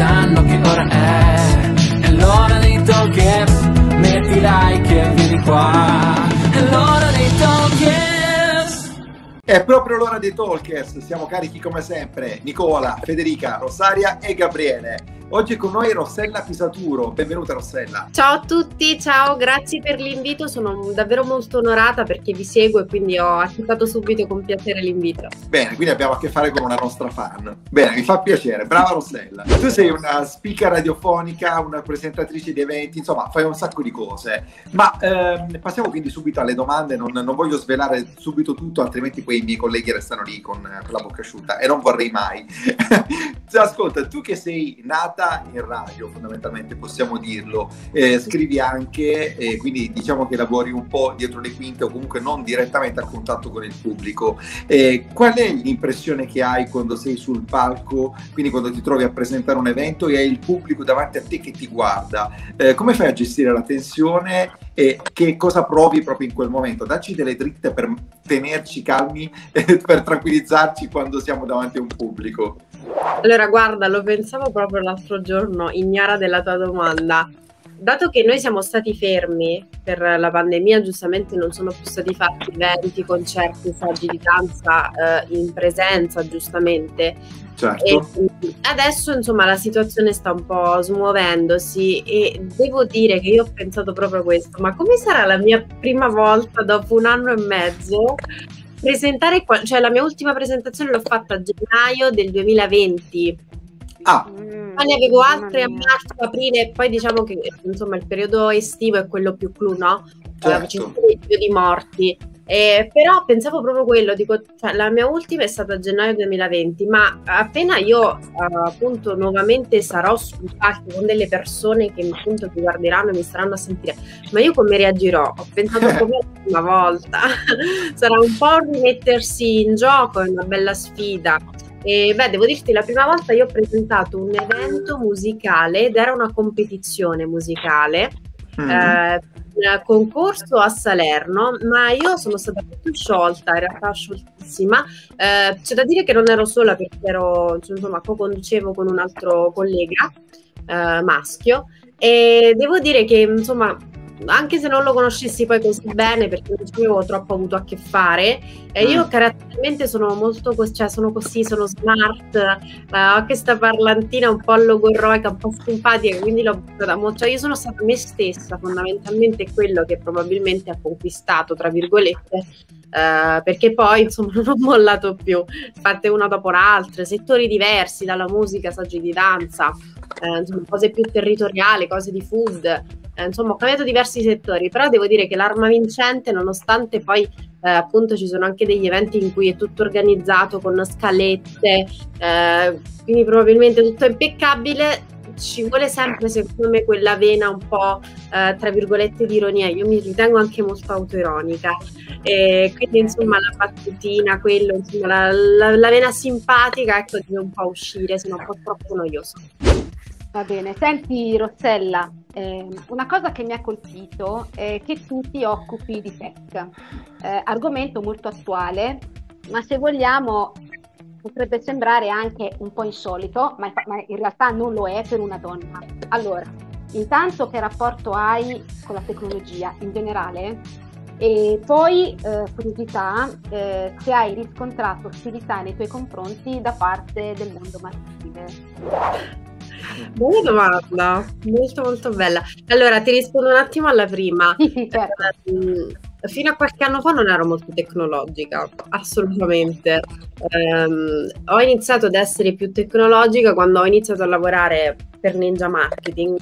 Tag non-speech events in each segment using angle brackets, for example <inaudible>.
sanno che ora è È l'ora dei talkers Metti like e vieni qua È l'ora dei talkers È proprio l'ora dei talkers, siamo carichi come sempre. Nicola, Federica, Rosaria e Gabriele. Oggi è con noi Rossella Pisaturo. Benvenuta Rossella. Ciao a tutti, ciao, grazie per l'invito, sono davvero molto onorata perché vi seguo e quindi ho accettato subito con piacere l'invito. Bene, quindi abbiamo a che fare con una nostra fan. Bene, mi fa piacere, brava Rossella. Tu sei una speaker radiofonica, una presentatrice di eventi, insomma, fai un sacco di cose. Ma ehm, passiamo quindi subito alle domande, non, non, voglio svelare subito tutto, altrimenti poi i miei colleghi restano lì con, con la bocca asciutta e non vorrei mai. <laughs> Ascolta, tu che sei nata nata in radio, fondamentalmente possiamo dirlo. Eh, scrivi anche, eh, quindi diciamo che lavori un po' dietro le quinte o comunque non direttamente a contatto con il pubblico. Eh, qual è l'impressione che hai quando sei sul palco, quindi quando ti trovi a presentare un evento e hai il pubblico davanti a te che ti guarda? Eh, come fai a gestire la tensione e che cosa provi proprio in quel momento? Dacci delle dritte per tenerci calmi, <laughs> per tranquillizzarci quando siamo davanti a un pubblico. Allora, guarda, lo pensavo proprio l'altro giorno, ignara della tua domanda. Dato che noi siamo stati fermi per la pandemia, giustamente non sono più stati fatti eventi, concerti, saggi di danza eh, in presenza, giustamente. Certo. E adesso, insomma, la situazione sta un po' smuovendosi e devo dire che io ho pensato proprio questo, ma come sarà la mia prima volta dopo un anno e mezzo presentare, qua, cioè la mia ultima presentazione l'ho fatta a gennaio del 2020. Ah. Mm, poi ne avevo altre a marzo, aprile, poi diciamo che insomma il periodo estivo è quello più clou, no? Certo. Ci sono di morti. Eh, però pensavo proprio quello, dico, cioè, la mia ultima è stata a gennaio 2020, ma appena io uh, appunto nuovamente sarò sul palco con delle persone che appunto mi guarderanno e mi staranno a sentire, ma io come reagirò? Ho pensato <laughs> come la prima volta, <laughs> sarà un po' rimettersi in gioco, è una bella sfida. E beh, devo dirti, la prima volta io ho presentato un evento musicale ed era una competizione musicale. Mm. Eh, concorso a Salerno, ma io sono stata più sciolta, in realtà scioltissima. Eh, c'è da dire che non ero sola perché ero, insomma, co-conducevo con un altro collega eh, maschio e devo dire che insomma anche se non lo conoscessi poi così bene perché non ci avevo troppo avuto a che fare. Eh, io mm. caratterialmente sono molto cioè sono così sono smart eh, ho questa parlantina un po' logorroica un po' simpatica quindi l'ho buttata molto. Cioè io sono stata me stessa fondamentalmente quello che probabilmente ha conquistato tra virgolette Uh, perché poi insomma <laughs> non ho mollato più, fatte una dopo l'altra, settori diversi, dalla musica, saggi di danza, uh, insomma, cose più territoriali, cose di food, uh, insomma ho cambiato diversi settori, però devo dire che l'arma vincente, nonostante poi appunto ci sono anche degli eventi in cui è tutto organizzato con scalette, quindi probabilmente tutto impeccabile, ci vuole sempre, secondo me, quella vena un po', eh, tra virgolette, di ironia. Io mi ritengo anche molto autoironica. E quindi, insomma, la battutina, quello, insomma, la, la, la vena simpatica, ecco, deve un po' uscire, se no è un po' troppo noioso. Va bene, senti Rossella, eh, una cosa che mi ha colpito è che tu ti occupi di tech, eh, argomento molto attuale, ma se vogliamo potrebbe sembrare anche un po' insolito, ma, ma, in realtà non lo è per una donna. Allora, intanto che rapporto hai con la tecnologia in generale? E poi, eh, curiosità, eh, se hai riscontrato ostilità nei tuoi confronti da parte del mondo maschile. Buona domanda, molto molto bella. Allora, ti rispondo un attimo alla prima. <laughs> Certo. Eh, fino a qualche anno fa non ero molto tecnologica, assolutamente. Um, ho iniziato ad essere più tecnologica quando ho iniziato a lavorare per Ninja Marketing.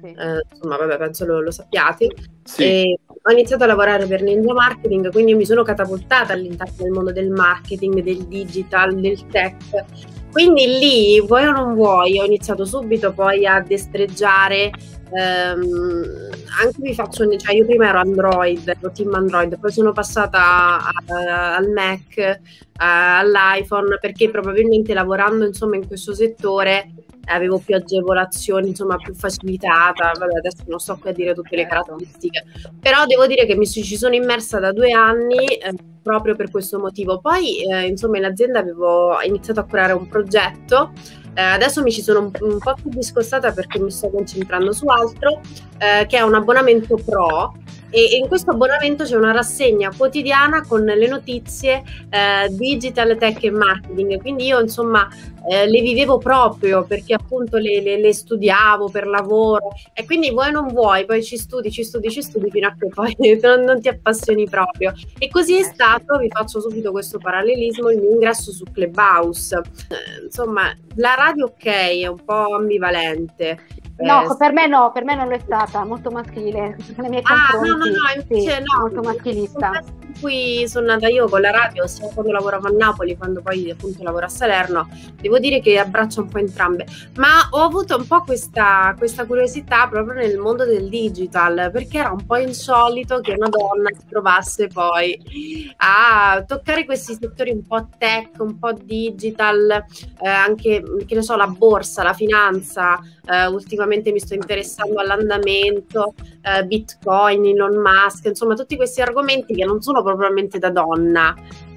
Sì. Uh, insomma, vabbè, penso lo, lo sappiate. Sì. Ho iniziato a lavorare per Ninja Marketing, quindi mi sono catapultata all'interno del mondo del marketing, del digital, del tech. Quindi lì, vuoi o non vuoi, ho iniziato subito poi a destreggiare ehm, anche vi faccio, cioè io prima ero Android, ero team Android, poi sono passata a, a, al Mac, a, all'iPhone, perché probabilmente lavorando insomma in questo settore avevo più agevolazioni, insomma più facilitata, vabbè adesso non sto qui a dire tutte le certo. caratteristiche, però devo dire che mi ci sono immersa da due anni eh, proprio per questo motivo. Poi eh, insomma in azienda avevo iniziato a curare un progetto Eh, adesso mi ci sono un, un, po' più discostata perché mi sto concentrando su altro, eh, che è un abbonamento pro e in questo abbonamento c'è una rassegna quotidiana con le notizie eh, digital tech e marketing. Quindi io insomma eh, le vivevo proprio perché appunto le, le, le, studiavo per lavoro. E quindi vuoi non vuoi poi ci studi ci studi ci studi fino a che poi <laughs> non, non ti appassioni proprio. E così è stato vi faccio subito questo parallelismo il mio ingresso su Clubhouse. Eh, insomma la radio ok è un po' ambivalente No, eh, per me no, per me non lo è stata, molto maschile nei miei ah, confronti. No, no, no, invece sì, no. Molto maschilista. Cui sono nata io con la radio, sia quando lavoravo a Napoli, quando poi appunto lavoro a Salerno, devo dire che abbraccio un po' entrambe. Ma ho avuto un po' questa, questa curiosità proprio nel mondo del digital, perché era un po' insolito che una donna si trovasse poi a toccare questi settori un po' tech, un po' digital, eh, anche, che ne so, la borsa, la finanza, eh, ultimamente mi sto interessando all'andamento, eh, Bitcoin, Elon Musk, insomma tutti questi argomenti che non sono propriamente da donna.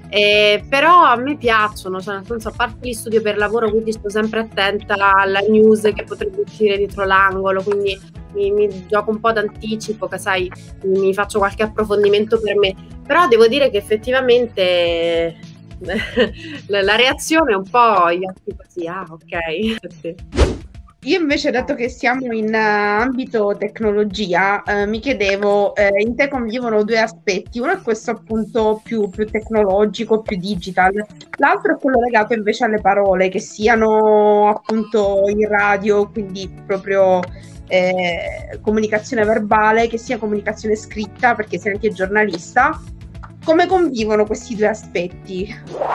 Eh, però a me piacciono, cioè nel senso a parte gli studio per lavoro, quindi sto sempre attenta alla news che potrebbe uscire dietro l'angolo, quindi mi, mi gioco un po' d'anticipo, che sai, mi, mi faccio qualche approfondimento per me. Però devo dire che effettivamente <laughs> la reazione è un po' gli occhi così, ah ok. <laughs> Io invece, dato che siamo in uh, ambito tecnologia, uh, mi chiedevo, uh, in te convivono due aspetti, uno è questo appunto più, più, tecnologico, più digital, l'altro è quello legato invece alle parole, che siano appunto in radio, quindi proprio eh, comunicazione verbale, che sia comunicazione scritta, perché sei anche giornalista, come convivono questi due aspetti?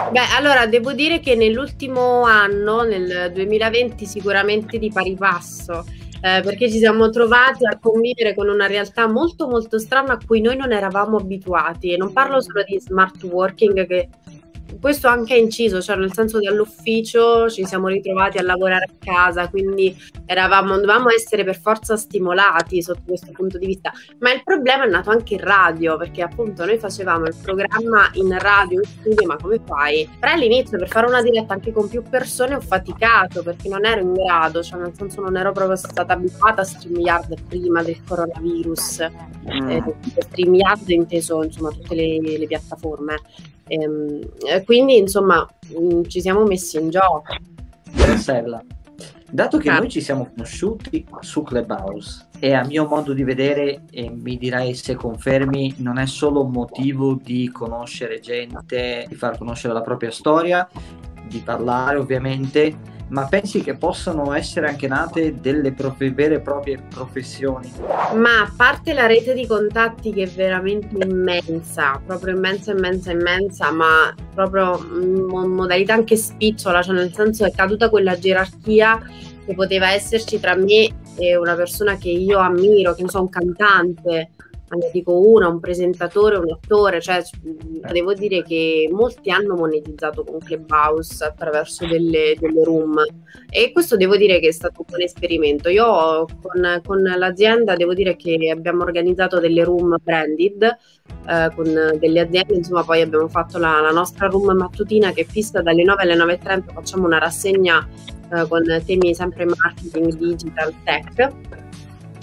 Beh, allora devo dire che nell'ultimo anno, nel 2020, sicuramente di pari passo. Eh, perché ci siamo trovati a convivere con una realtà molto molto strana a cui noi non eravamo abituati e non parlo solo di smart working che questo anche è inciso, cioè nel senso che all'ufficio ci siamo ritrovati a lavorare a casa, quindi eravamo, dovevamo essere per forza stimolati sotto questo punto di vista. Ma il problema è nato anche in radio, perché appunto noi facevamo il programma in radio, in studio, ma come fai? Però all'inizio per fare una diretta anche con più persone ho faticato perché non ero in grado, cioè nel senso non ero proprio stata abituata a StreamYard prima del coronavirus. Mm. Eh, StreamYard inteso insomma tutte le, le piattaforme. Ehm, quindi insomma mm, ci siamo messi in gioco. Marcella, dato che noi ci siamo conosciuti su Clubhouse e a mio modo di vedere, e mi dirai se confermi, non è solo un motivo di conoscere gente, di far conoscere la propria storia, di parlare ovviamente, ma pensi che possano essere anche nate delle prof- vere e proprie professioni? Ma a parte la rete di contatti che è veramente immensa, proprio immensa, immensa, immensa, ma proprio in modalità anche spicciola, cioè nel senso è caduta quella gerarchia che poteva esserci tra me e una persona che io ammiro, che ne so, un cantante ne dico una, un presentatore, un attore, cioè eh. devo dire che molti hanno monetizzato con Clubhouse attraverso delle, delle room e questo devo dire che è stato un buon esperimento. Io con, con l'azienda devo dire che abbiamo organizzato delle room branded eh, con delle aziende, insomma poi abbiamo fatto la, la, nostra room mattutina che è fissa dalle 9 alle 9.30, facciamo una rassegna eh, con temi sempre marketing, digital, tech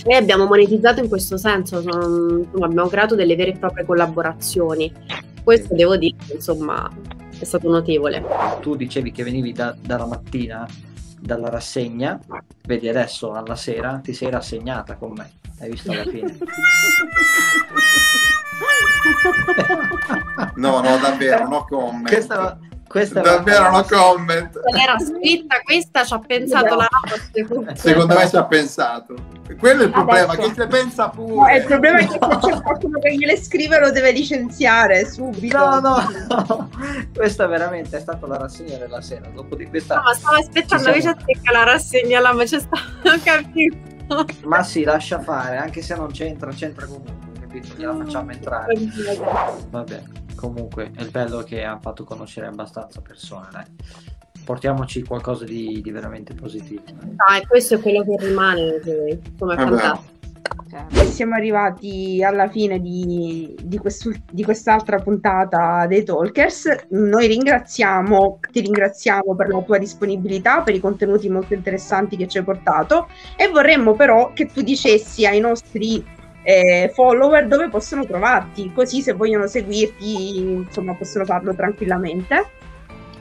e abbiamo monetizzato in questo senso, sono, abbiamo creato delle vere e proprie collaborazioni. Questo devo dire, insomma, è stato notevole. Tu dicevi che venivi da, dalla mattina dalla rassegna, vedi adesso alla sera ti sei rassegnata con me, hai visto alla fine. <laughs> no, no, davvero, no comment. Questa, questa Davvero no comment. Era scritta questa, ci ha pensato la notte. Secondo me ci ha pensato. Quello è il problema, Adesso. che se pensa pure. No, il problema è che se c'è qualcuno che gliele scrive lo deve licenziare subito. No, no, no. <laughs> Questa veramente è stata la rassegna della sera. Dopo di questa... No, ma stavo aspettando che ci attecca la rassegna là, ma c'è stato, <laughs> non capito. Ma sì, lascia fare, anche se non c'entra, c'entra comunque, capito? Gliela facciamo entrare. Vabbè comunque è bello che ha fatto conoscere abbastanza persone, dai. Portiamoci qualcosa di, di veramente positivo. Ah, e questo è quello che rimane, come fantastico. E siamo arrivati alla fine di, di, di, quest'altra puntata dei Talkers. Noi ringraziamo, ti ringraziamo per la tua disponibilità, per i contenuti molto interessanti che ci hai portato e vorremmo però che tu dicessi ai nostri eh, follower dove possono trovarti, così se vogliono seguirti, insomma, possono farlo tranquillamente.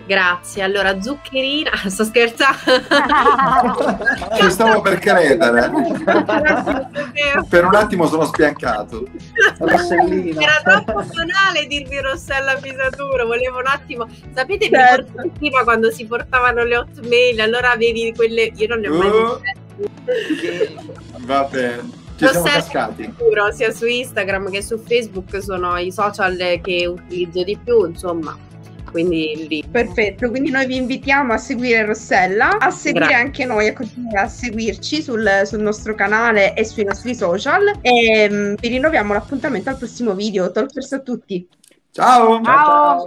Grazie. Allora, zuccherina, <laughs> sto scherzando. <laughs> Ci stavo per credere. <laughs> per un attimo sono spiancato. Rossellina. Era troppo banale dirvi Rossella Pisatura, volevo un attimo. Sapete certo. prima quando si portavano le hotmail, allora avevi quelle io non le ho mai uh, viste. Va bene. Ci siamo cascati. Sicuro, sia su Instagram che su Facebook sono i social che utilizzo di più, insomma. Quindi lì. Perfetto, quindi noi vi invitiamo a seguire Rossella, a seguire Grazie. anche noi, a continuare a seguirci sul, sul, nostro canale e sui nostri social e um, vi rinnoviamo l'appuntamento al prossimo video. Talkers a tutti. Ciao! Ciao!